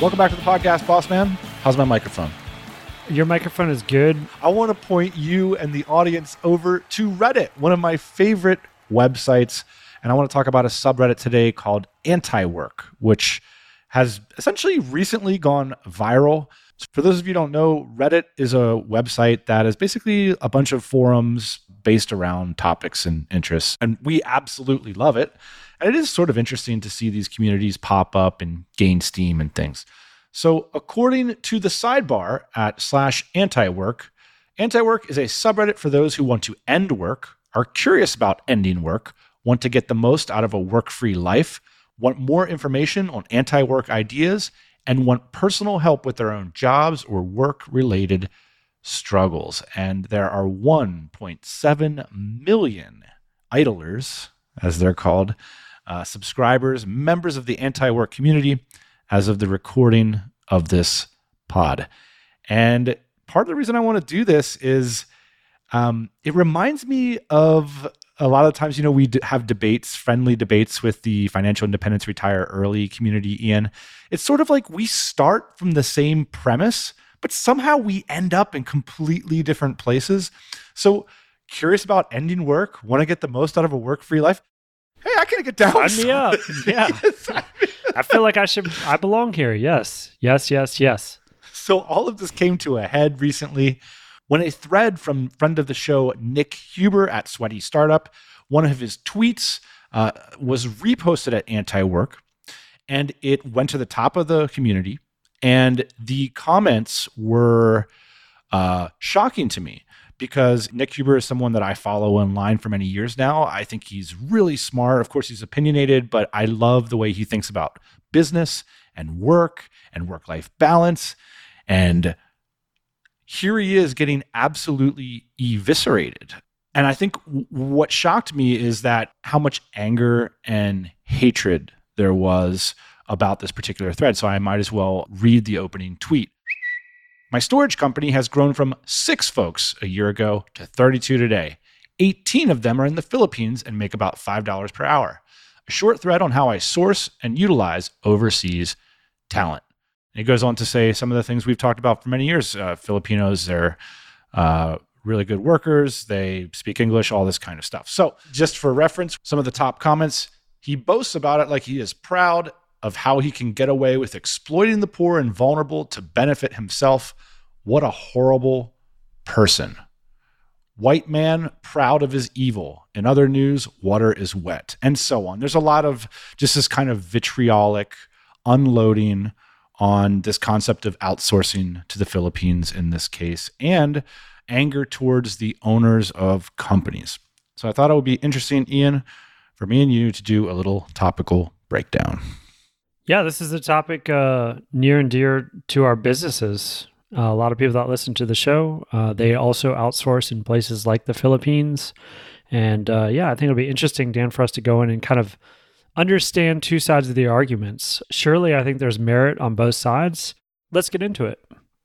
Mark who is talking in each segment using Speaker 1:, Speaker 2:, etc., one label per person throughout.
Speaker 1: Welcome back to the podcast, boss man. How's my microphone?
Speaker 2: Your microphone is good.
Speaker 1: I want to point you and the audience over to Reddit, one of my favorite websites. And I want to talk about a subreddit today called Anti Work, which has essentially recently gone viral. For those of you who don't know, Reddit is a website that is basically a bunch of forums based around topics and interests. And we absolutely love it. And it is sort of interesting to see these communities pop up and gain steam and things. So, according to the sidebar at slash anti work, anti work is a subreddit for those who want to end work, are curious about ending work, want to get the most out of a work free life, want more information on anti work ideas, and want personal help with their own jobs or work related struggles. And there are 1.7 million idlers, as they're called, uh, subscribers, members of the anti work community as of the recording of this pod. And part of the reason I want to do this is um, it reminds me of a lot of times, you know, we have debates, friendly debates with the financial independence retire early community, Ian. It's sort of like we start from the same premise, but somehow we end up in completely different places. So, curious about ending work, want to get the most out of a work free life hey, I can get down.
Speaker 2: Sign me up. Yeah. I feel like I should, I belong here. Yes. Yes, yes, yes.
Speaker 1: So all of this came to a head recently when a thread from friend of the show, Nick Huber at Sweaty Startup, one of his tweets uh, was reposted at Anti Work and it went to the top of the community. And the comments were uh, shocking to me because Nick Huber is someone that I follow online for many years now. I think he's really smart. Of course, he's opinionated, but I love the way he thinks about business and work and work life balance. And here he is getting absolutely eviscerated. And I think what shocked me is that how much anger and hatred there was about this particular thread. So I might as well read the opening tweet. My storage company has grown from six folks a year ago to 32 today. 18 of them are in the Philippines and make about $5 per hour. A short thread on how I source and utilize overseas talent. And he goes on to say some of the things we've talked about for many years. Uh, Filipinos, they're uh, really good workers, they speak English, all this kind of stuff. So, just for reference, some of the top comments he boasts about it like he is proud of how he can get away with exploiting the poor and vulnerable to benefit himself. What a horrible person. White man proud of his evil. In other news, water is wet, and so on. There's a lot of just this kind of vitriolic unloading on this concept of outsourcing to the Philippines in this case, and anger towards the owners of companies. So I thought it would be interesting, Ian, for me and you to do a little topical breakdown.
Speaker 2: Yeah, this is a topic uh, near and dear to our businesses. Uh, a lot of people that listen to the show, uh, they also outsource in places like the Philippines. And uh, yeah, I think it'll be interesting, Dan, for us to go in and kind of understand two sides of the arguments. Surely, I think there's merit on both sides. Let's get into it.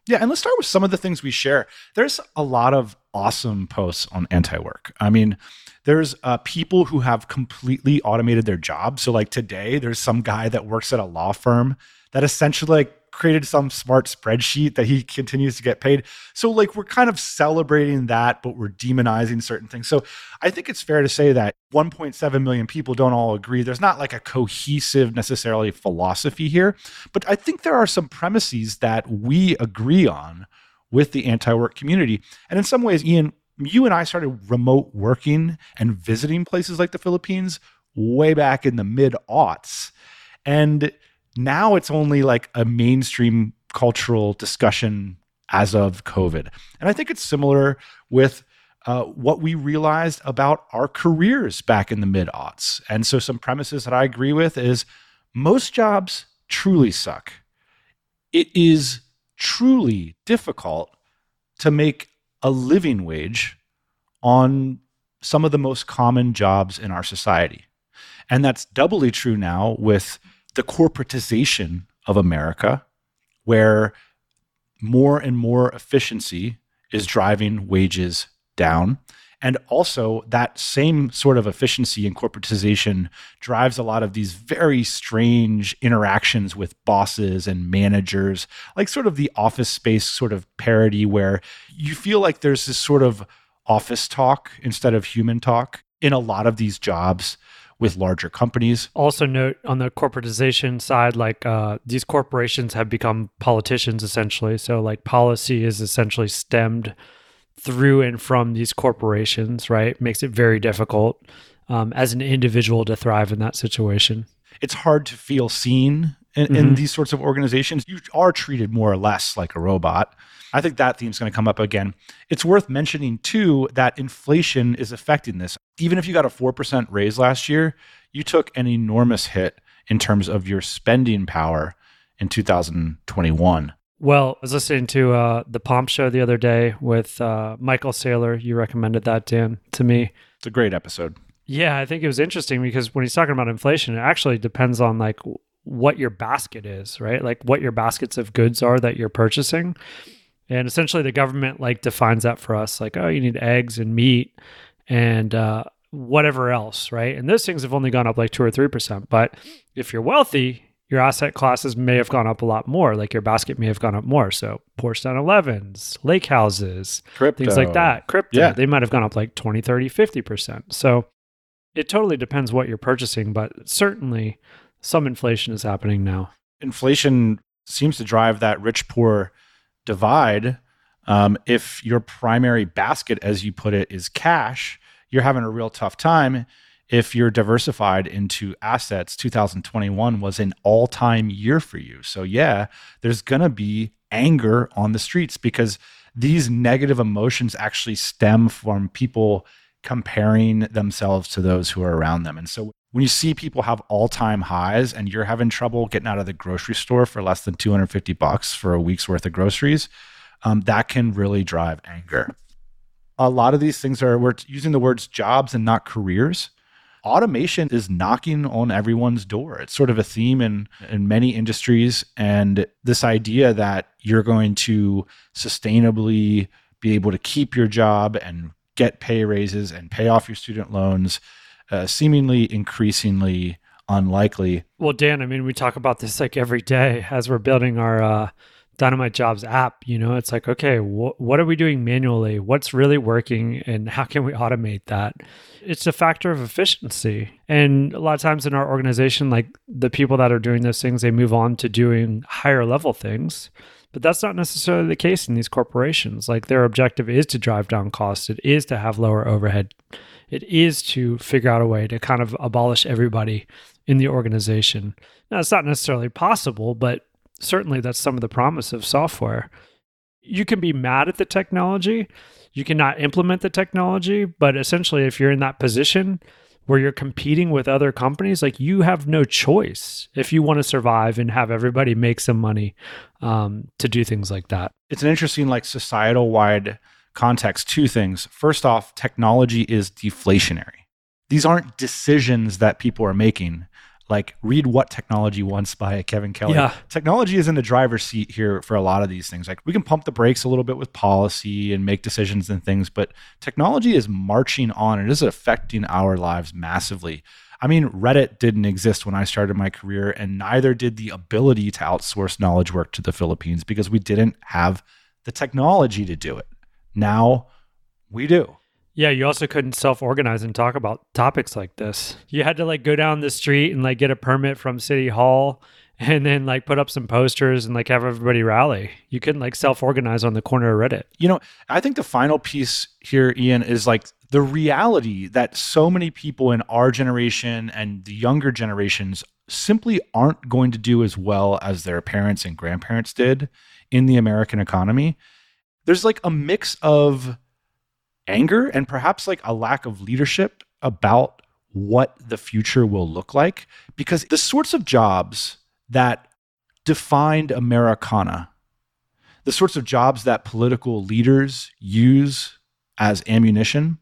Speaker 1: Yeah, and let's start with some of the things we share. There's a lot of awesome posts on anti work. I mean, there's uh, people who have completely automated their job. So, like today, there's some guy that works at a law firm that essentially like created some smart spreadsheet that he continues to get paid. So, like, we're kind of celebrating that, but we're demonizing certain things. So, I think it's fair to say that 1.7 million people don't all agree. There's not like a cohesive, necessarily, philosophy here. But I think there are some premises that we agree on with the anti work community. And in some ways, Ian, you and I started remote working and visiting places like the Philippines way back in the mid aughts. And now it's only like a mainstream cultural discussion as of COVID. And I think it's similar with uh, what we realized about our careers back in the mid aughts. And so, some premises that I agree with is most jobs truly suck. it is truly difficult to make a living wage on some of the most common jobs in our society. And that's doubly true now with the corporatization of America, where more and more efficiency is driving wages down. And also, that same sort of efficiency and corporatization drives a lot of these very strange interactions with bosses and managers, like sort of the office space sort of parody, where you feel like there's this sort of office talk instead of human talk in a lot of these jobs with larger companies.
Speaker 2: Also, note on the corporatization side, like uh, these corporations have become politicians essentially. So, like, policy is essentially stemmed through and from these corporations, right? Makes it very difficult um, as an individual to thrive in that situation.
Speaker 1: It's hard to feel seen in, mm-hmm. in these sorts of organizations. You are treated more or less like a robot. I think that theme is going to come up again. It's worth mentioning, too, that inflation is affecting this. Even if you got a 4% raise last year, you took an enormous hit in terms of your spending power in 2021.
Speaker 2: Well, I was listening to uh, the Pomp Show the other day with uh, Michael Saylor. You recommended that, Dan, to me.
Speaker 1: It's a great episode.
Speaker 2: Yeah, I think it was interesting because when he's talking about inflation, it actually depends on like what your basket is, right? Like what your baskets of goods are that you're purchasing. And essentially, the government like defines that for us, like, oh, you need eggs and meat and uh, whatever else, right? And those things have only gone up like two or three percent. But if you're wealthy, your asset classes may have gone up a lot more. Like your basket may have gone up more. So Porsche 911s, lake houses,
Speaker 1: crypto.
Speaker 2: things like that. Crypto,
Speaker 1: yeah.
Speaker 2: they might have gone up like 20, 30, 50%. So it totally depends what you're purchasing, but certainly some inflation is happening now.
Speaker 1: Inflation seems to drive that rich poor divide. Um, if your primary basket, as you put it, is cash, you're having a real tough time. If you're diversified into assets, 2021 was an all time year for you. So, yeah, there's going to be anger on the streets because these negative emotions actually stem from people comparing themselves to those who are around them. And so when you see people have all-time highs and you're having trouble getting out of the grocery store for less than 250 bucks for a week's worth of groceries, um, that can really drive anger. A lot of these things are we're using the words jobs and not careers. Automation is knocking on everyone's door. It's sort of a theme in in many industries, and this idea that you're going to sustainably be able to keep your job and get pay raises and pay off your student loans, uh, seemingly increasingly unlikely.
Speaker 2: Well, Dan, I mean, we talk about this like every day as we're building our uh, Dynamite Jobs app. You know, it's like, okay, wh- what are we doing manually? What's really working, and how can we automate that? It's a factor of efficiency. And a lot of times in our organization, like the people that are doing those things, they move on to doing higher level things. But that's not necessarily the case in these corporations. Like their objective is to drive down costs, it is to have lower overhead, it is to figure out a way to kind of abolish everybody in the organization. Now, it's not necessarily possible, but certainly that's some of the promise of software. You can be mad at the technology, you cannot implement the technology, but essentially, if you're in that position, where you're competing with other companies, like you have no choice if you want to survive and have everybody make some money um, to do things like that.
Speaker 1: It's an interesting, like societal wide context. Two things. First off, technology is deflationary. These aren't decisions that people are making like read what technology wants by kevin kelly
Speaker 2: yeah.
Speaker 1: technology is in the driver's seat here for a lot of these things like we can pump the brakes a little bit with policy and make decisions and things but technology is marching on it is affecting our lives massively i mean reddit didn't exist when i started my career and neither did the ability to outsource knowledge work to the philippines because we didn't have the technology to do it now we do
Speaker 2: yeah, you also couldn't self-organize and talk about topics like this. You had to like go down the street and like get a permit from city hall and then like put up some posters and like have everybody rally. You couldn't like self-organize on the corner of Reddit.
Speaker 1: You know, I think the final piece here Ian is like the reality that so many people in our generation and the younger generations simply aren't going to do as well as their parents and grandparents did in the American economy. There's like a mix of anger and perhaps like a lack of leadership about what the future will look like because the sorts of jobs that defined Americana, the sorts of jobs that political leaders use as ammunition,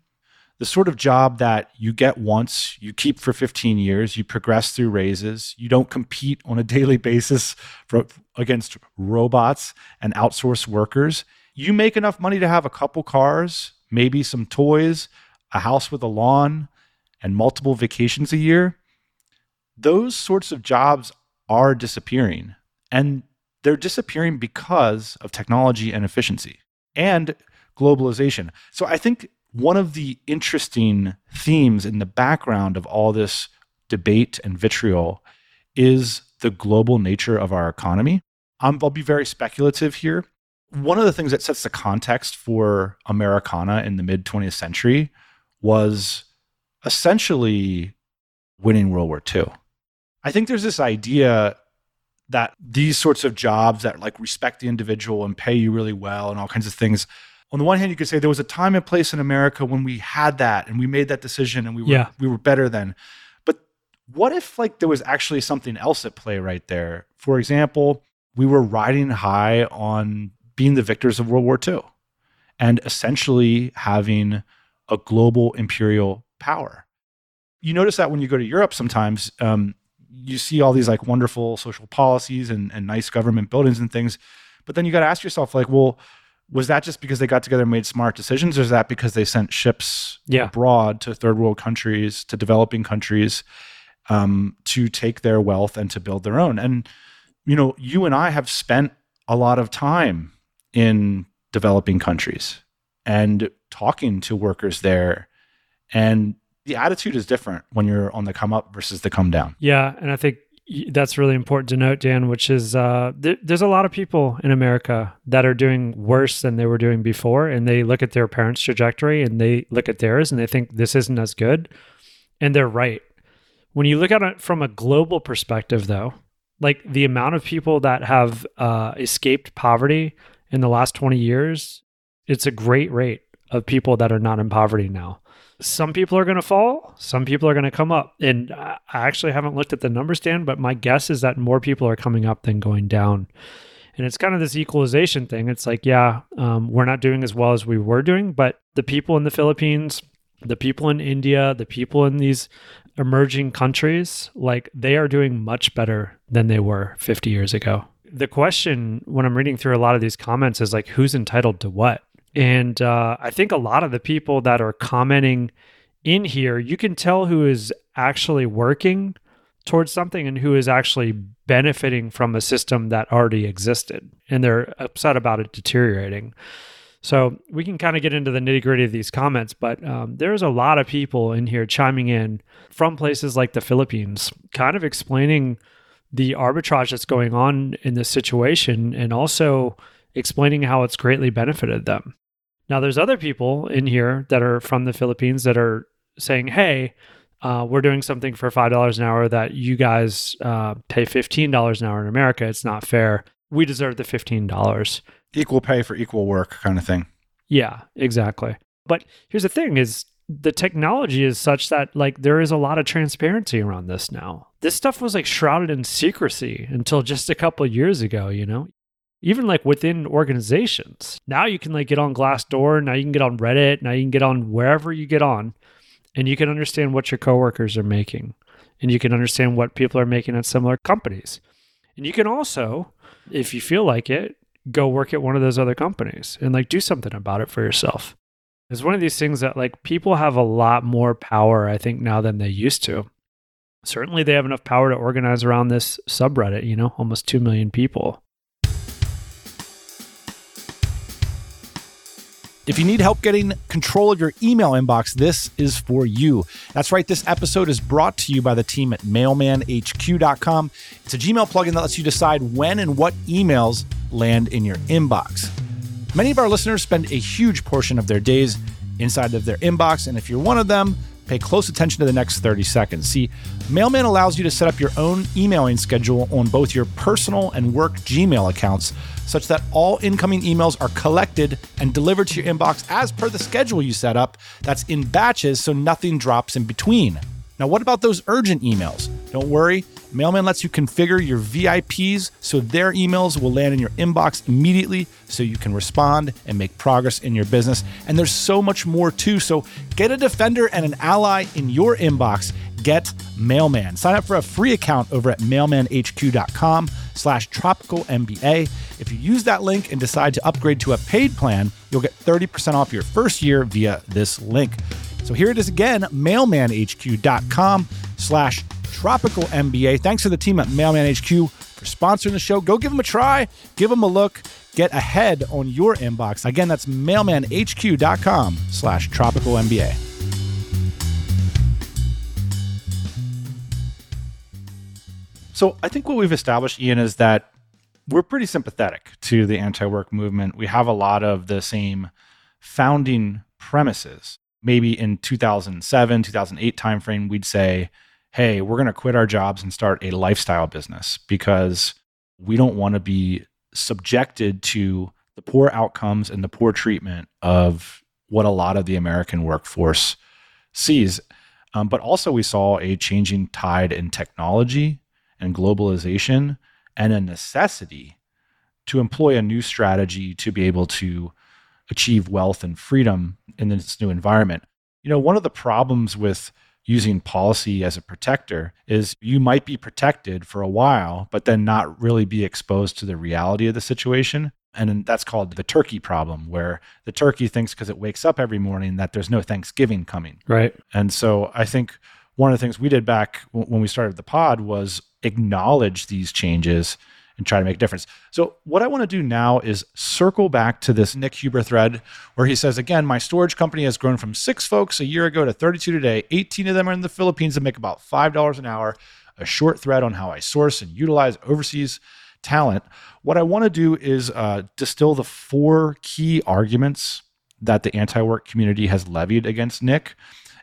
Speaker 1: the sort of job that you get once, you keep for 15 years, you progress through raises, you don't compete on a daily basis for, against robots and outsourced workers. You make enough money to have a couple cars, maybe some toys, a house with a lawn, and multiple vacations a year. Those sorts of jobs are disappearing. And they're disappearing because of technology and efficiency and globalization. So I think one of the interesting themes in the background of all this debate and vitriol is the global nature of our economy. Um, I'll be very speculative here. One of the things that sets the context for Americana in the mid 20th century was essentially winning World War II. I think there's this idea that these sorts of jobs that like respect the individual and pay you really well and all kinds of things on the one hand you could say there was a time and place in america when we had that and we made that decision and we were
Speaker 2: Yeah.
Speaker 1: we were better then but what if like there was actually something else at play right there for example we were riding high on being the victors of world war ii and essentially having a global imperial power you notice that when you go to europe sometimes um, you see all these like wonderful social policies and, and nice government buildings and things but then you got to ask yourself like well was that just because they got together and made smart decisions or is that because they sent ships
Speaker 2: Yeah.
Speaker 1: abroad to third world countries to developing countries um, to take their wealth and to build their own and you know you and i have spent a lot of time in developing countries and talking to workers there and the attitude is different when you're on the come up versus the come down
Speaker 2: Yeah, and I think that's really important to note, Dan. Which is uh, th- there's a lot of people in America that are doing worse than they were doing before, and they look at their parents' trajectory and they look at theirs and they think this isn't as good, and they're right. When you look at it from a global perspective, though, like the amount of people that have uh, escaped poverty in the last 20 years, it's a great rate of people that are not in poverty now some people are going to fall, some people are going to come up. And I actually haven't looked at the numbers, Dan, but my guess is that more people are coming up than going down. And it's kind of this equalization thing. It's like, yeah, um, we're not doing as well as we were doing, but the people in the Philippines, the people in India, the people in these emerging countries, like they are doing much better than they were 50 years ago. The question when I'm reading through a lot of these comments is like, who's entitled to what? And uh, I think a lot of the people that are commenting in here, you can tell who is actually working towards something and who is actually benefiting from a system that already existed. And they're upset about it deteriorating. So we can kind of get into the nitty gritty of these comments, but um, there's a lot of people in here chiming in from places like the Philippines, kind of explaining the arbitrage that's going on in this situation and also explaining how it's greatly benefited them. Now, there's other people in here that are from the Philippines that are saying, hey, uh, we're doing something for $5 an hour that you guys uh, pay $15 an hour in America. It's not fair. We deserve the $15.
Speaker 1: equal pay for equal work kind of thing
Speaker 2: Yeah, exactly. But here's the thing is the technology is such that like there is a lot of transparency around this now. This stuff was like shrouded in secrecy until just a couple years ago, you know? Even like within organizations. Now you can like get on Glassdoor, now you can get on Reddit, now you can get on wherever you get on and you can understand what your coworkers are making and you can understand what people are making at similar companies. And you can also, if you feel like it, go work at one of those other companies and like do something about it for yourself. It's one of these things that like people have a lot more power, I think, now than they used to. Certainly, they have enough power to organize around this subreddit, you know, almost 2 million people.
Speaker 1: If you need help getting control of your email inbox, this is for you. That's right, this episode is brought to you by the team at mailmanhq.com. It's a Gmail plugin that lets you decide when and what emails land in your inbox. Many of our listeners spend a huge portion of their days inside of their inbox, and if you're one of them, pay close attention to the next 30 seconds. See, Mailman allows you to set up your own emailing schedule on both your personal and work Gmail accounts such that all incoming emails are collected and delivered to your inbox as per the schedule you set up that's in batches so nothing drops in between. Now, what about those urgent emails? Don't worry, Mailman lets you configure your VIPs so their emails will land in your inbox immediately so you can respond and make progress in your business. And there's so much more too. So get a defender and an ally in your inbox. Get Mailman. Sign up for a free account over at mailmanhq.com slash tropical MBA. If you use that link and decide to upgrade to a paid plan, you'll get 30% off your first year via this link. So here it is again, mailmanhq.com slash tropical MBA. Thanks to the team at Mailman HQ for sponsoring the show. Go give them a try, give them a look, get ahead on your inbox. Again, that's mailmanhq.com slash tropical MBA. So I think what we've established, Ian, is that we're pretty sympathetic to the anti-work movement. We have a lot of the same founding premises. Maybe in 2007, 2008 timeframe, we'd say, hey, we're going to quit our jobs and start a lifestyle business because we don't want to be subjected to the poor outcomes and the poor treatment of what a lot of the American workforce sees. Um, but also, we saw a changing tide in technology and globalization and a necessity to employ a new strategy to be able to achieve wealth and freedom in this new environment. You know, one of the problems with using policy as a protector is you might be protected for a while, but then not really be exposed to the reality of the situation. And that's called the turkey problem, where the turkey thinks because it wakes up every morning that there's no Thanksgiving coming.
Speaker 2: Right.
Speaker 1: And so I think one of the things we did back when we started the pod was acknowledge these changes and try to make a difference. So, what I want to do now is circle back to this Nick Huber thread where he says, again, my storage company has grown from six folks a year ago to 32 today. 18 of them are in the Philippines and make about $5 an hour. A short thread on how I source and utilize overseas talent. What I want to do is uh, distill the four key arguments that the anti work community has levied against Nick.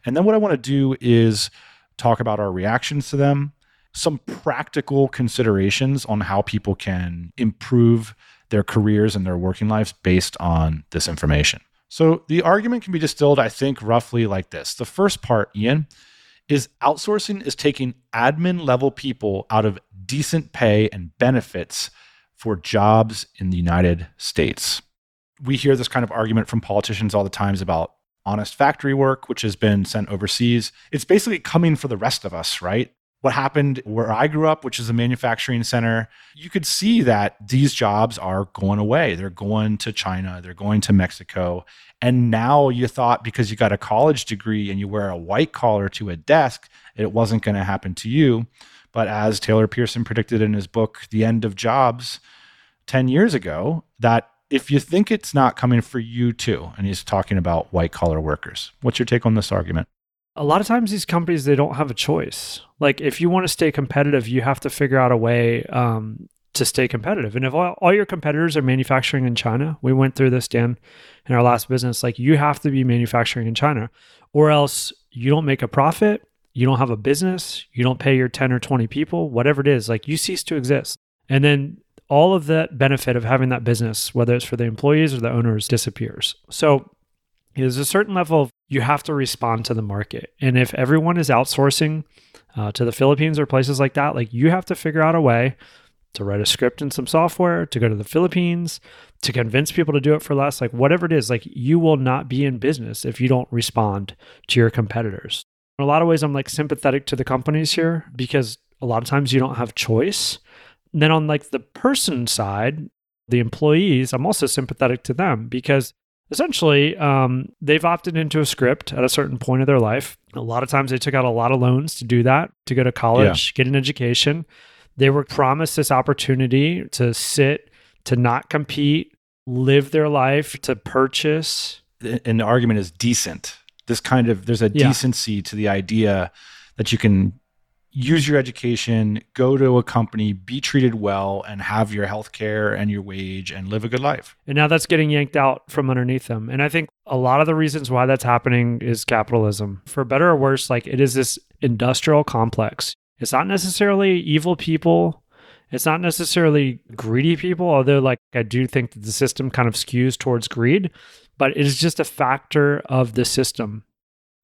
Speaker 1: And then what I want to do is talk about our reactions to them some practical considerations on how people can improve their careers and their working lives based on this information. So the argument can be distilled, I think, roughly like this. The first part, Ian, is outsourcing is taking admin level people out of decent pay and benefits for jobs in the United States. We hear this kind of argument from politicians all the times about honest factory work, which has been sent overseas. It's basically coming for the rest of us, right? What happened where I grew up, which is a manufacturing center, you could see that these jobs are going away. They're going to China, they're going to Mexico. And now you thought because you got a college degree and you wear a white collar to a desk, it wasn't going to happen to you. But as Taylor Pearson predicted in his book, The End of Jobs, 10 years ago, that if you think it's not coming for you too, and he's talking about white collar workers, what's your take on this argument?
Speaker 2: A lot of times these companies they don't have a choice. Like if you want to stay competitive you have to figure out a way um, to stay competitive. And if all, all, your competitors are manufacturing in china we went through this dan in our last business like you have to be manufacturing in china or else you don't make a profit you don't have a business you don't pay your 10 or 20 people whatever it is like you cease to exist. And then all of that benefit of having that business whether it's for the employees or the owners disappears. So there's a certain level of you have to respond to the market. And if everyone is outsourcing uh, to the Philippines or places like that, like you have to figure out a way to write a script and some software, to go to the Philippines, to convince people to do it for less, like whatever it is, like you will not be in business if you don't respond to your competitors. In a lot of ways, I'm like sympathetic to the companies here because a lot of times you don't have choice. And then on like the person side, the employees, I'm also sympathetic to them because essentially um, they've opted into a script at a certain point of their life a lot of times they took out a lot of loans to do that to go to college yeah. get an education they were promised this opportunity to sit to not compete live their life to purchase
Speaker 1: and the argument is decent this kind of there's a yeah. decency to the idea that you can use your education, go to a company, be treated well, and have your health care and your wage and live a good life.
Speaker 2: And now that's getting yanked out from underneath them. And I think a lot of the reasons why that's happening is capitalism. For better or worse, like it is this industrial complex. It's not necessarily evil people. It's not necessarily greedy people, although like I do think that the system kind of skews towards greed, but it is just a factor of the system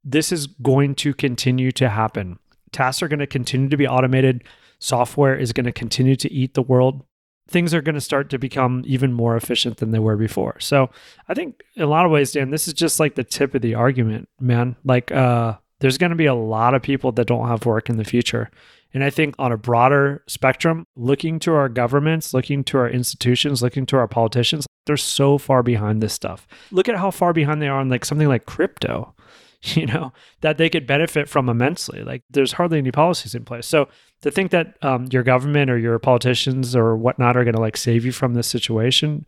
Speaker 2: this is going to continue to happen. Tasks are going to continue to be automated. Software is going to continue to eat the world. Things are going to start to become even more efficient than they were before. So I think in a lot of ways, Dan, this is just like the tip of the argument, man. Like, uh, there's going to be a lot of people that don't have work in the future. And I think on a broader spectrum, looking to our governments, looking to our institutions, looking to our politicians, they're so far behind this stuff. Look at how far behind they are on like something like crypto, you know, that they could benefit from immensely. Like there's hardly any policies in place. So to think that um, your government or your politicians or whatnot are going to like save you from this situation,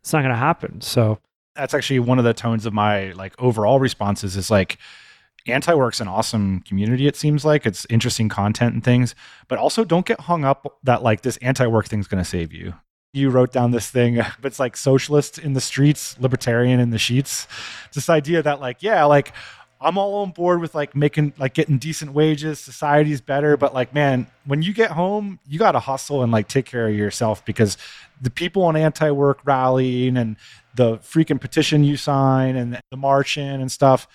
Speaker 2: it's not going to happen. So
Speaker 1: that's actually one of the tones of my like overall responses is like, Anti-Work's an awesome community, it seems like. It's interesting content and things, but also don't get hung up that like this anti-work thing's gonna save you. You wrote down this thing, but it's like socialist in the streets, libertarian in the sheets. It's this idea that like, yeah, like I'm all on board with like making like getting decent wages, society's better, but like man, when you get home, you got to hustle and like take care of yourself because the people on anti-work rallying and the freaking petition you sign and the marching and stuff,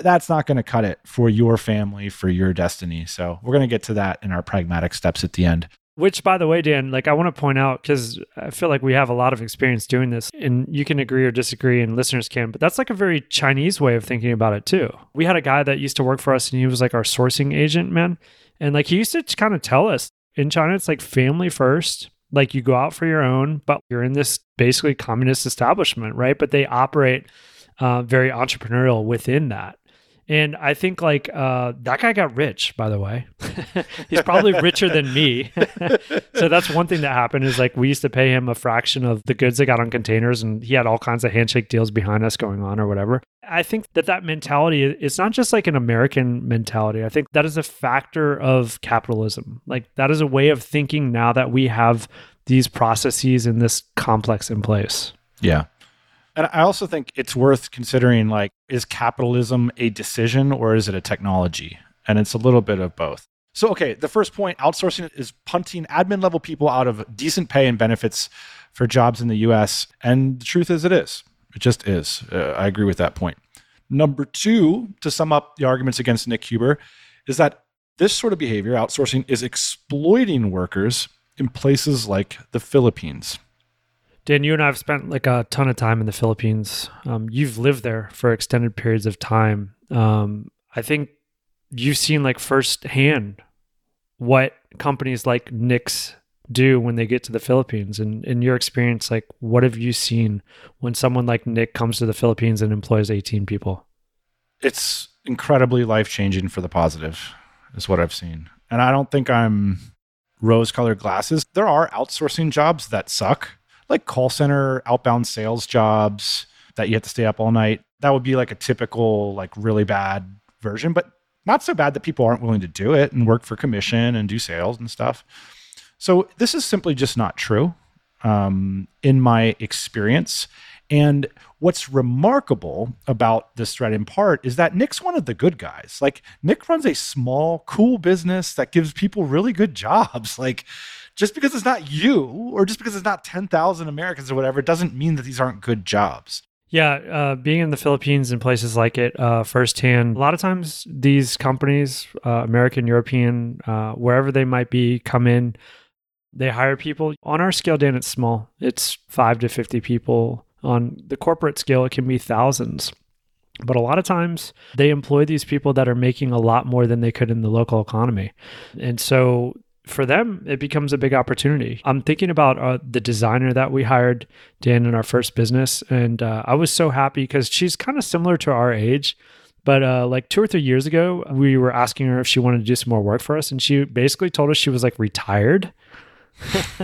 Speaker 1: that's not going to cut it for your family, for your destiny. So we're going to get to that in our pragmatic steps at the end.
Speaker 2: Which, by the way, Dan, like I want to point out because I feel like we have a lot of experience doing this, and you can agree or disagree, and listeners can, but that's like a very Chinese way of thinking about it too. We had a guy that used to work for us, and he was like our sourcing agent, man. And like he used to kind of tell us in China, it's like family first. Like you go out for your own, but you're in this basically communist establishment, right? But they operate uh, very entrepreneurial within that. And I think like uh, that guy got rich, by the way. He's probably richer than me. so that's one thing that happened is like we used to pay him a fraction of the goods they got on containers, and he had all kinds of handshake deals behind us going on or whatever. I think that that mentality it's not just like an American mentality. I think that is a factor of capitalism. Like that is a way of thinking now that we have these processes and this complex in place.
Speaker 1: Yeah. And I also think it's worth considering like, is capitalism a decision or is it a technology? And it's a little bit of both. So, okay, the first point outsourcing is punting admin level people out of decent pay and benefits for jobs in the US. And the truth is, it is. It just is. Uh, I agree with that point. Number two, to sum up the arguments against Nick Huber, is that this sort of behavior, outsourcing, is exploiting workers in places like the Philippines.
Speaker 2: Dan, you and I have spent like a ton of time in the Philippines. Um, you've lived there for extended periods of time. Um, I think you've seen like firsthand what companies like Nick's do when they get to the Philippines. And in your experience, like what have you seen when someone like Nick comes to the Philippines and employs 18 people?
Speaker 1: It's incredibly life changing for the positive, is what I've seen. And I don't think I'm rose colored glasses. There are outsourcing jobs that suck like call center outbound sales jobs that you have to stay up all night. That would be like a typical, like really bad version, but not so bad that people aren't willing to do it and work for commission and do sales and stuff. So this is simply just not true um, in my experience. And what's remarkable about this thread in part is that Nick's one of the good guys. Like Nick runs a small, cool business that gives people really good jobs. Like just because it's not you or just because it's not 10,000 Americans or whatever, doesn't mean that these aren't good jobs.
Speaker 2: Yeah, uh, being in the Philippines and places like it uh, firsthand, a lot of times these companies, uh, American, European, uh, wherever they might be, come in, they hire people. On our scale, Dan, it's small. It's five to 50 people. On the corporate scale, it can be thousands. But a lot of times they employ these people that are making a lot more than they could in the local economy. And so for them, it becomes a big opportunity. I'm thinking about uh, the designer that we hired, Dan, in our first business. And uh, I was so happy because she's kind of similar to our age. But uh, like two or three years ago, we were asking her if she wanted to do some more work for us. And she basically told us she was like retired.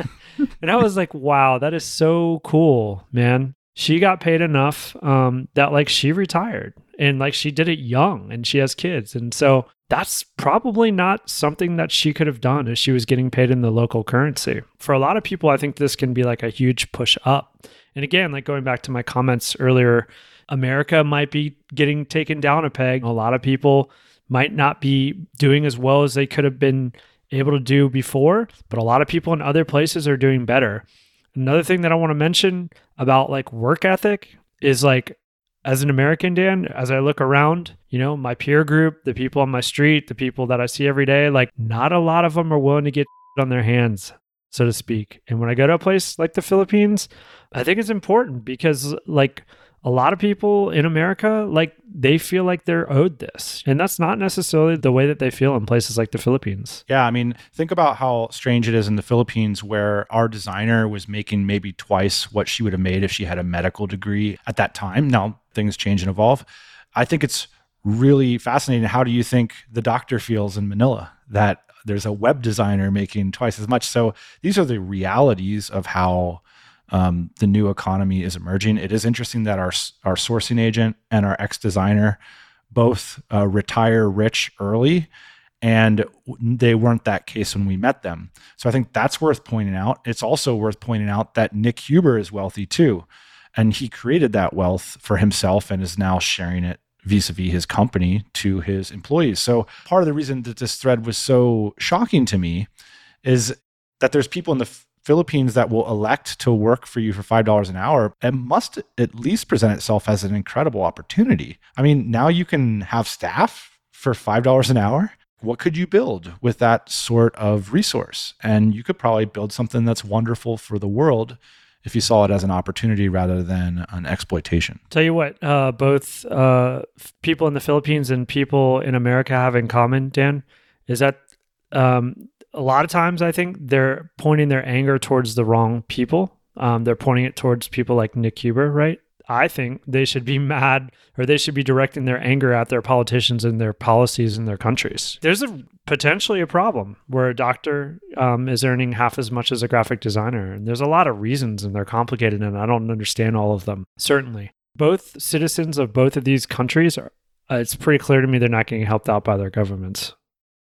Speaker 2: and I was like, wow, that is so cool, man. She got paid enough um, that like she retired and like she did it young and she has kids. And so that's probably not something that she could have done if she was getting paid in the local currency. For a lot of people, I think this can be like a huge push up. And again, like going back to my comments earlier, America might be getting taken down a peg. A lot of people might not be doing as well as they could have been able to do before, but a lot of people in other places are doing better. Another thing that I want to mention about like work ethic is like as an American, Dan, as I look around, you know, my peer group, the people on my street, the people that I see every day, like not a lot of them are willing to get on their hands, so to speak. And when I go to a place like the Philippines, I think it's important because, like, a lot of people in America, like they feel like they're owed this. And that's not necessarily the way that they feel in places like the Philippines.
Speaker 1: Yeah, I mean, think about how strange it is in the Philippines where our designer was making maybe twice what she would have made if she had a medical degree at that time. Now, things change and evolve. I think it's really fascinating. How do you think the doctor feels in Manila that there's a web designer making twice as much? So these are the realities of how um, the new economy is emerging. It is interesting that our our sourcing agent and our ex designer both uh, retire rich early, and they weren't that case when we met them. So I think that's worth pointing out. It's also worth pointing out that Nick Huber is wealthy too, and he created that wealth for himself and is now sharing it vis-a-vis his company to his employees. So part of the reason that this thread was so shocking to me is that there's people in the Philippines that will elect to work for you for $5 an hour, it must at least present itself as an incredible opportunity. I mean, now you can have staff for $5 an hour. What could you build with that sort of resource? And you could probably build something that's wonderful for the world if you saw it as an opportunity rather than an exploitation.
Speaker 2: Tell you what, uh, both uh, people in the Philippines and people in America have in common, Dan, is that um, a lot of times I think they're pointing their anger towards the wrong people. Um, they're pointing it towards people like Nick Huber, right? I think they should be mad or they should be directing their anger at their politicians and their policies in their countries. There's a potentially a problem where a doctor um, is earning half as much as a graphic designer. And there's a lot of reasons and they're complicated and I don't understand all of them, certainly. Both citizens of both of these countries are, uh, it's pretty clear to me they're not getting helped out by their governments.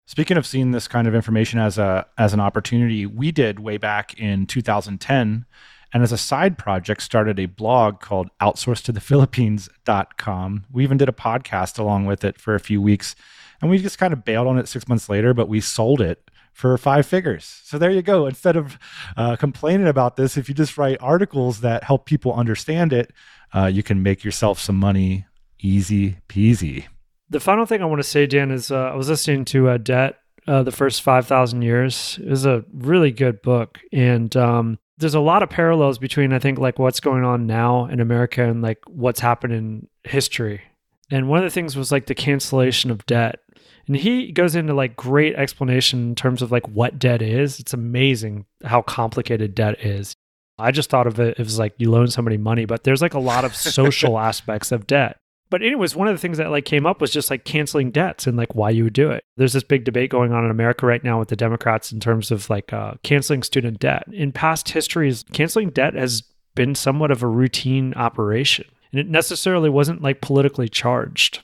Speaker 1: Speaking of seeing this kind of information as a as an opportunity, we did way back in 2010 and as a side project started a blog called outsourcetothephilippines.com. We even did a podcast along with it for a few weeks and we just kind of bailed on it 6 months later, but we sold it for five figures. So there you go. Instead of uh, complaining about this, if you just write articles that help people understand it, uh, you can make yourself some money easy peasy
Speaker 2: the final thing I want to say, Dan, is uh, I was listening to uh, Debt, uh, the first 5,000 years. It was a really good book. And um, there's a lot of parallels between, I think, like what's going on now in America and like what's happened in history. And one of the things was like the cancellation of debt. And he goes into like great explanation in terms of like what debt is. It's amazing how complicated debt is. I just thought of it as like you loan somebody money, but there's like a lot of social aspects of debt but anyways one of the things that like came up was just like canceling debts and like why you would do it. There's this big debate going on in america right now with the democrats in terms of like uh, canceling student debt. In past histories canceling debt has been somewhat of a routine operation and it necessarily wasn't like politically charged.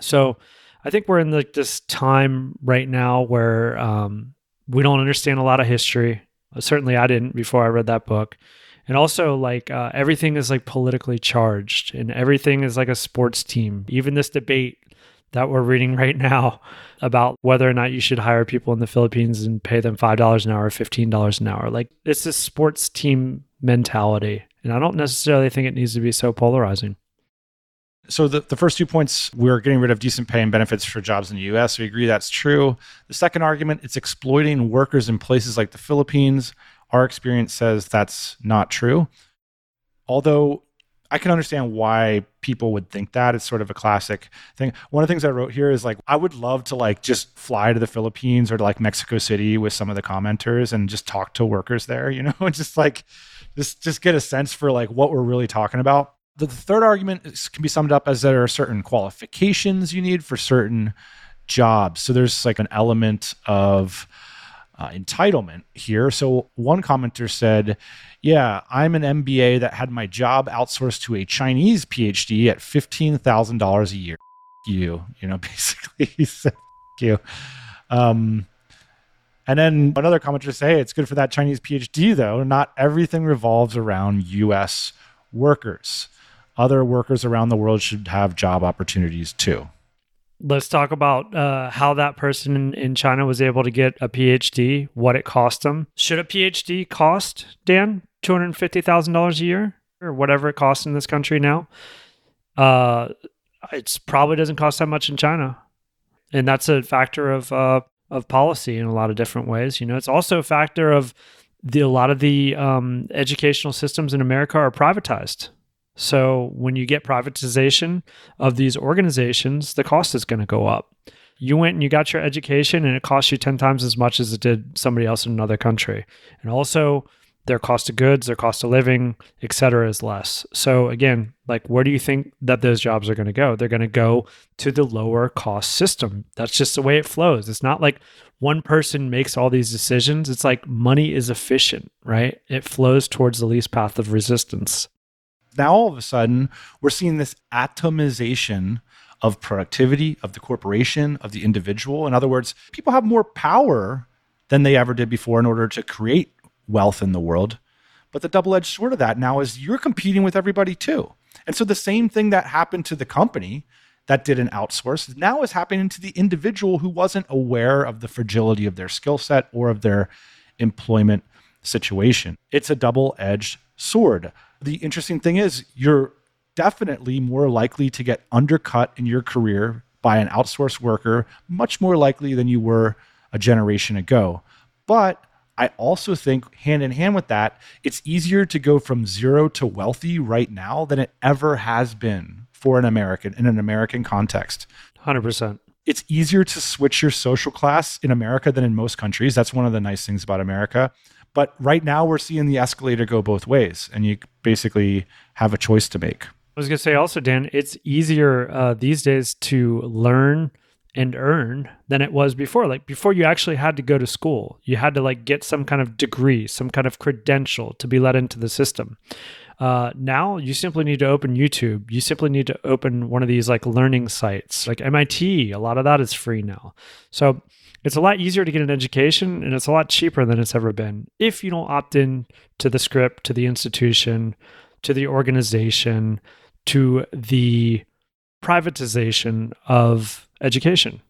Speaker 2: So i think we're in like this time right now where um, we don't understand a lot of history. Certainly i didn't before i read that book and also like uh, everything is like politically charged and everything is like a sports team. Even this debate that we're reading right now about whether or not you should hire people in the philippines and pay them $5 an hour or $15 an hour. Like it's this sports team mentality and i don't necessarily think it needs to be so polarizing.
Speaker 1: So the, the first two points we're getting rid of decent pay and benefits for jobs in the us we agree that's true. The second argument it's exploiting workers in places like the philippines our experience says that's not true. Although I can understand why people would think that. It's sort of a classic thing. One of the things I wrote here is like I would love to like just fly to the Philippines or to like Mexico City with some of the commenters and just talk to workers there, you know, and just like just just get a sense for like what we're really talking about. The, the third argument is, can be summed up as there are certain qualifications you need for certain jobs. So there's like an element of uh, entitlement here. So one commenter said, "Yeah, I'm an MBA that had my job outsourced to a Chinese PhD at fifteen thousand dollars a year." You, you know, basically he said, "You." Um, and then another commenter say, "Hey, it's good for that Chinese PhD, though. Not everything revolves around U.S. workers. Other workers around the world should have job opportunities too."
Speaker 2: Let's talk about uh, how that person in, in, China was able to get a PhD, what it cost them. Should a PhD cost, Dan, $250,000 a year or whatever it costs in this country now? Uh, it probably doesn't cost that much in China, and that's a factor of uh, of policy in a lot of different ways. You know, it's also a factor of the a lot of the um, educational systems in America are privatized. So when you get privatization of these organizations, the cost is going to go up. You went and you got your education, and it cost you ten times as much as it did somebody else in another country. And also, their cost of goods, their cost of living, et cetera, is less. So again, like where do you think that those jobs are going to go? They're going to go to the lower cost system. That's just the way it flows. It's not like one person makes all these decisions. It's like money is efficient, right? It flows towards the least path of resistance.
Speaker 1: Now all of a sudden, we're seeing this atomization of productivity of the corporation, of the individual. In other words, people have more power than they ever did before in order to create wealth in the world. But the double edged sword of that now is you're competing with everybody too. And so the same thing that happened to the company that did an outsource now is happening to the individual who wasn't aware of the fragility of their skill set or of their employment situation. It's a double edged sword. The interesting thing is, you're definitely more likely to get undercut in your career by an outsourced worker, much more likely than you were a generation ago. But I also think, hand in hand with that, it's easier to go from zero to wealthy right now than it ever has been for an American in an American context.
Speaker 2: 100%.
Speaker 1: It's easier to switch your social class in America than in most countries. That's one of the nice things about America. But right now, we're seeing the escalator go both ways, and you basically have a choice to make. I
Speaker 2: was going to say also, Dan, it's easier uh, these days to learn and earn than it was before. Like before you actually had to go to school. You had to like get some kind of degree, some kind of credential to be let into the system. Uh, now you simply need to open YouTube. You simply need to open one of these like learning sites, like MIT. A lot of that is free now. So it's a lot easier to get an education and it's a lot cheaper than it's ever been if you don't opt in to the script, to the institution, to the organization, to the privatization of education.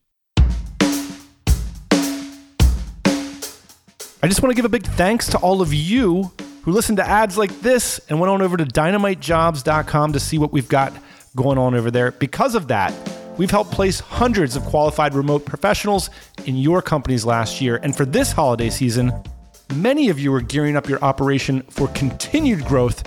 Speaker 3: I just want to give a big thanks to all of you who listened to ads like this and went on over to dynamitejobs.com to see what we've got going on over there. Because of that, we've helped place hundreds of qualified remote professionals in your companies last year. And for this holiday season, many of you are gearing up your operation for continued growth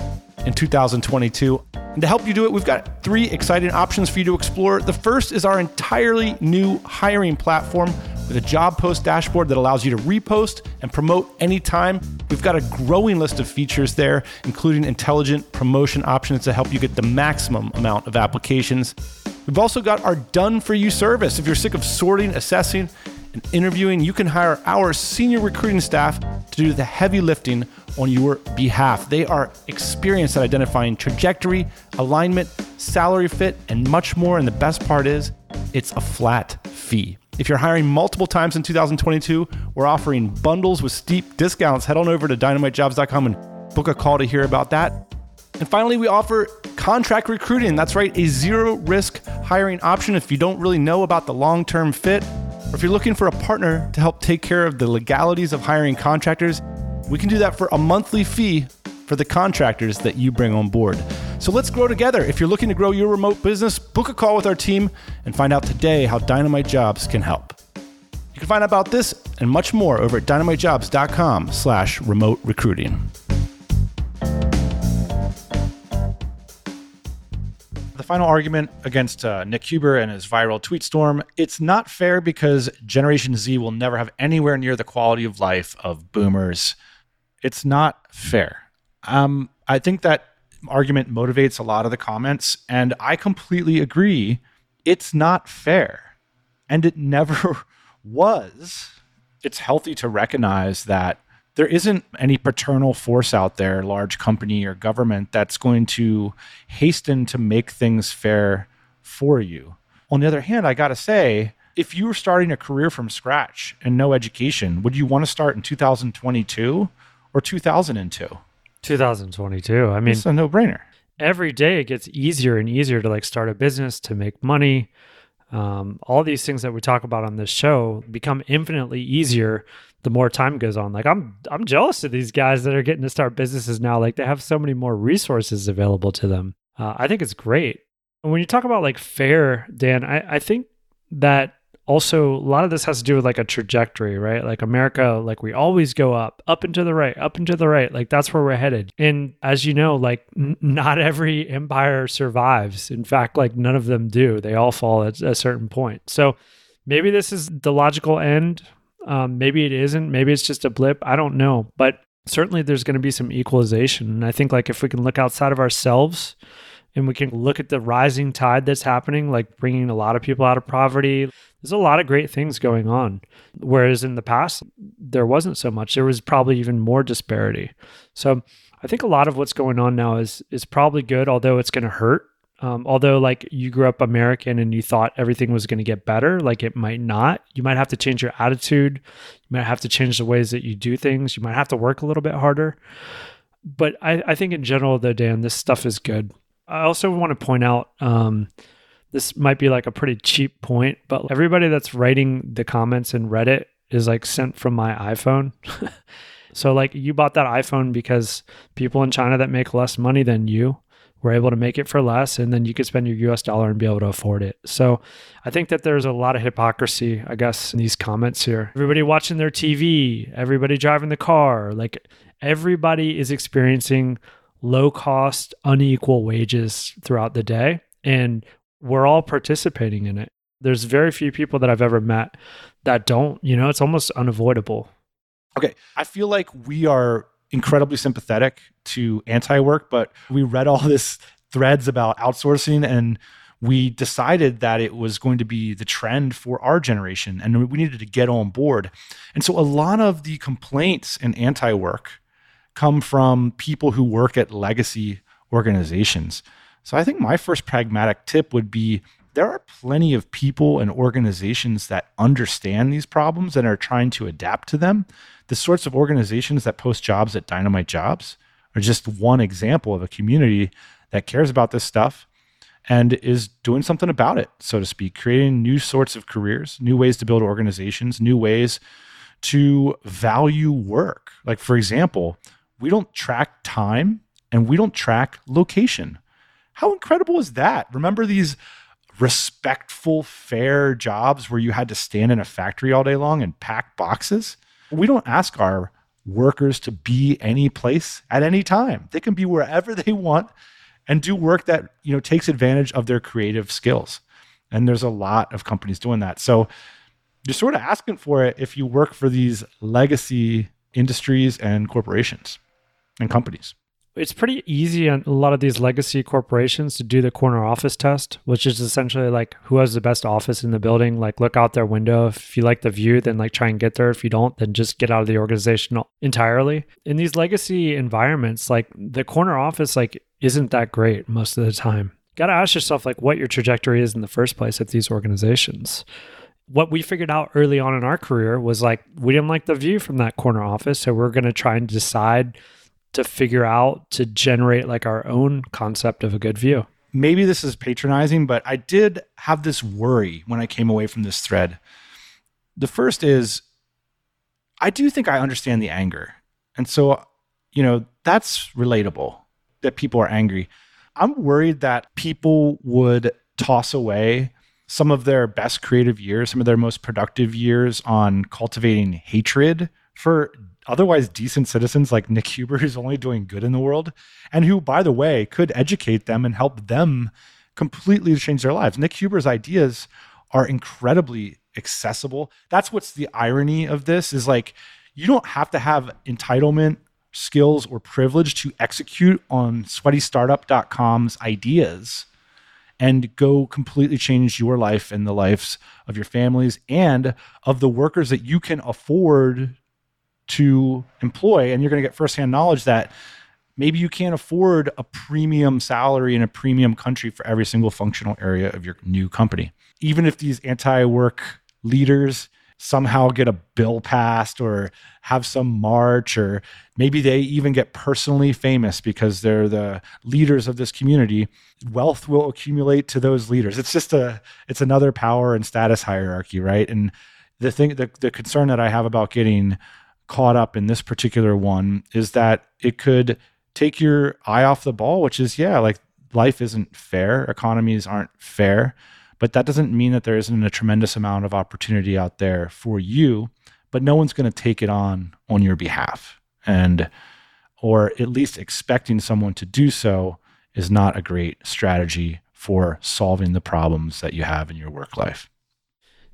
Speaker 3: in 2022. And to help you do it, we've got three exciting options for you to explore. The first is our entirely new hiring platform with a job post dashboard that allows you to repost and promote anytime. We've got a growing list of features there, including intelligent promotion options to help you get the maximum amount of applications. We've also got our done for you service. If you're sick of sorting, assessing, and interviewing, you can hire our senior recruiting staff to do the heavy lifting on your behalf. They are experienced at identifying trajectory, alignment, salary fit, and much more. And the best part is, it's a flat fee. If you're hiring multiple times in 2022, we're offering bundles with steep discounts. Head on over to dynamitejobs.com and book a call to hear about that. And finally, we offer contract recruiting. That's right, a zero risk hiring option if you don't really know about the long term fit or if you're looking for a partner to help take care of the legalities of hiring contractors, we can do that for a monthly fee for the contractors that you bring on board. So let's grow together. If you're looking to grow your remote business, book a call with our team and find out today how Dynamite Jobs can help. You can find out about this and much more over at dynamitejobs.com slash remote recruiting.
Speaker 1: The final argument against uh, Nick Huber and his viral tweet storm it's not fair because Generation Z will never have anywhere near the quality of life of boomers. It's not fair. Um, I think that argument motivates a lot of the comments, and I completely agree. It's not fair. And it never was. It's healthy to recognize that there isn't any paternal force out there, large company or government, that's going to hasten to make things fair for you. On the other hand, I got to say, if you were starting a career from scratch and no education, would you want to start in 2022 or 2002?
Speaker 2: 2022. I mean,
Speaker 1: it's a no brainer.
Speaker 2: Every day it gets easier and easier to like start a business, to make money. Um, all these things that we talk about on this show become infinitely easier the more time goes on. Like I'm I'm jealous of these guys that are getting to start businesses now. Like they have so many more resources available to them. Uh, I think it's great. When you talk about like fair, Dan, I, I think that also a lot of this has to do with like a trajectory, right? Like America, like we always go up, up and to the right, up and to the right. Like that's where we're headed. And as you know, like n- not every empire survives. In fact, like none of them do. They all fall at a certain point. So maybe this is the logical end. Um, maybe it isn't. Maybe it's just a blip. I don't know. But certainly there's going to be some equalization. And I think like if we can look outside of ourselves, and we can look at the rising tide that's happening, like bringing a lot of people out of poverty. There's a lot of great things going on. Whereas in the past, there wasn't so much. There was probably even more disparity. So I think a lot of what's going on now is is probably good, although it's going to hurt. Um, although, like you grew up American and you thought everything was going to get better, like it might not. You might have to change your attitude. You might have to change the ways that you do things. You might have to work a little bit harder. But I, I think in general, though, Dan, this stuff is good. I also want to point out um, this might be like a pretty cheap point, but everybody that's writing the comments in Reddit is like sent from my iPhone. so like you bought that iPhone because people in China that make less money than you were able to make it for less and then you could spend your US dollar and be able to afford it. So I think that there's a lot of hypocrisy, I guess, in these comments here. Everybody watching their TV, everybody driving the car, like everybody is experiencing low cost, unequal wages throughout the day. And we're all participating in it. There's very few people that I've ever met that don't, you know, it's almost unavoidable.
Speaker 1: Okay. I feel like we are incredibly sympathetic to anti work, but we read all this threads about outsourcing and we decided that it was going to be the trend for our generation and we needed to get on board. And so a lot of the complaints in anti work come from people who work at legacy organizations. So I think my first pragmatic tip would be there are plenty of people and organizations that understand these problems and are trying to adapt to them. The sorts of organizations that post jobs at Dynamite Jobs are just one example of a community that cares about this stuff and is doing something about it, so to speak, creating new sorts of careers, new ways to build organizations, new ways to value work. Like, for example, we don't track time and we don't track location. How incredible is that? Remember these respectful, fair jobs where you had to stand in a factory all day long and pack boxes? We don't ask our workers to be any place at any time. They can be wherever they want and do work that, you know, takes advantage of their creative skills. And there's a lot of companies doing that. So you're sort of asking for it if you work for these legacy industries and corporations and companies.
Speaker 2: It's pretty easy on a lot of these legacy corporations to do the corner office test, which is essentially like who has the best office in the building. Like look out their window. If you like the view, then like try and get there. If you don't, then just get out of the organization entirely. In these legacy environments, like the corner office, like isn't that great most of the time. Got to ask yourself like what your trajectory is in the first place at these organizations what we figured out early on in our career was like we didn't like the view from that corner office so we're going to try and decide to figure out to generate like our own concept of a good view.
Speaker 1: Maybe this is patronizing, but I did have this worry when I came away from this thread. The first is I do think I understand the anger. And so, you know, that's relatable that people are angry. I'm worried that people would toss away some of their best creative years, some of their most productive years on cultivating hatred for otherwise decent citizens like Nick Huber, who's only doing good in the world, and who, by the way, could educate them and help them completely change their lives. Nick Huber's ideas are incredibly accessible. That's what's the irony of this is like you don't have to have entitlement, skills, or privilege to execute on sweatystartup.com's ideas and go completely change your life and the lives of your families and of the workers that you can afford to employ and you're going to get firsthand knowledge that maybe you can't afford a premium salary in a premium country for every single functional area of your new company. Even if these anti-work leaders somehow get a bill passed or have some march or maybe they even get personally famous because they're the leaders of this community wealth will accumulate to those leaders. It's just a it's another power and status hierarchy right? And the thing the, the concern that i have about getting caught up in this particular one is that it could take your eye off the ball, which is, yeah, like life isn't fair, economies aren't fair, but that doesn't mean that there isn't a tremendous amount of opportunity out there for you, but no one's going to take it on on your behalf. And or at least expecting someone to do so is not a great strategy for solving the problems that you have in your work life.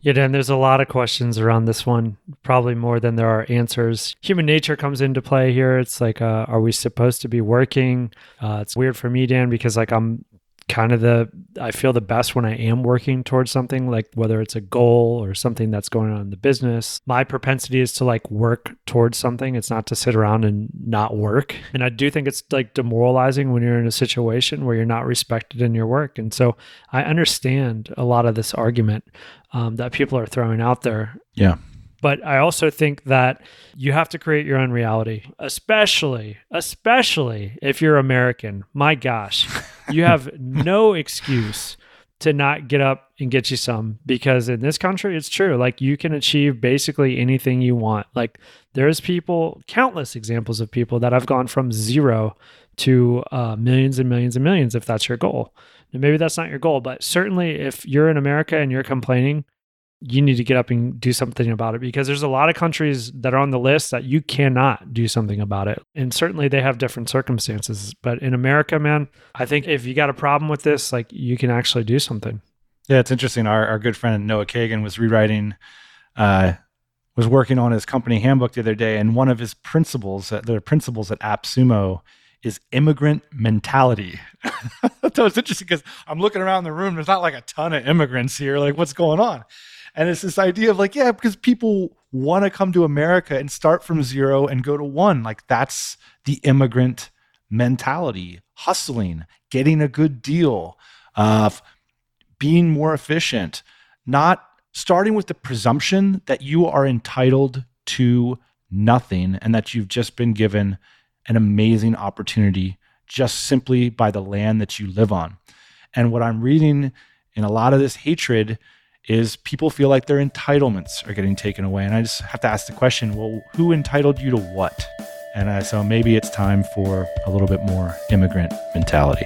Speaker 2: Yeah, Dan, there's a lot of questions around this one, probably more than there are answers. Human nature comes into play here. It's like, uh, are we supposed to be working? Uh, it's weird for me, Dan, because like I'm kind of the I feel the best when I am working towards something like whether it's a goal or something that's going on in the business. My propensity is to like work towards something. It's not to sit around and not work. And I do think it's like demoralizing when you're in a situation where you're not respected in your work. And so I understand a lot of this argument um, that people are throwing out there.
Speaker 1: Yeah.
Speaker 2: But I also think that you have to create your own reality, especially, especially if you're American. My gosh, you have no excuse to not get up and get you some because in this country it's true. Like you can achieve basically anything you want. Like there's people countless examples of people that have gone from zero to uh, millions and millions and millions if that's your goal. And maybe that's not your goal but certainly if you're in america and you're complaining you need to get up and do something about it because there's a lot of countries that are on the list that you cannot do something about it. And certainly they have different circumstances. But in America, man, I think if you got a problem with this, like you can actually do something.
Speaker 1: Yeah, it's interesting. Our, our good friend Noah Kagan was rewriting, uh, was working on his company handbook the other day, and one of his principles, uh, the principles at AppSumo, is immigrant mentality. so it's interesting because I'm looking around the room. There's not like a ton of immigrants here. Like, what's going on? And it's this idea of like, yeah, because people want to come to America and start from zero and go to one. Like that's the immigrant mentality, hustling, getting a good deal, uh, of being more efficient, not starting with the presumption that you are entitled to nothing and that you've just been given an amazing opportunity just simply by the land that you live on. And what I'm reading in a lot of this hatred is people feel like their entitlements are getting taken away. And I just have to ask the question well, who entitled you to what? And uh, so maybe it's time for a little bit more immigrant mentality.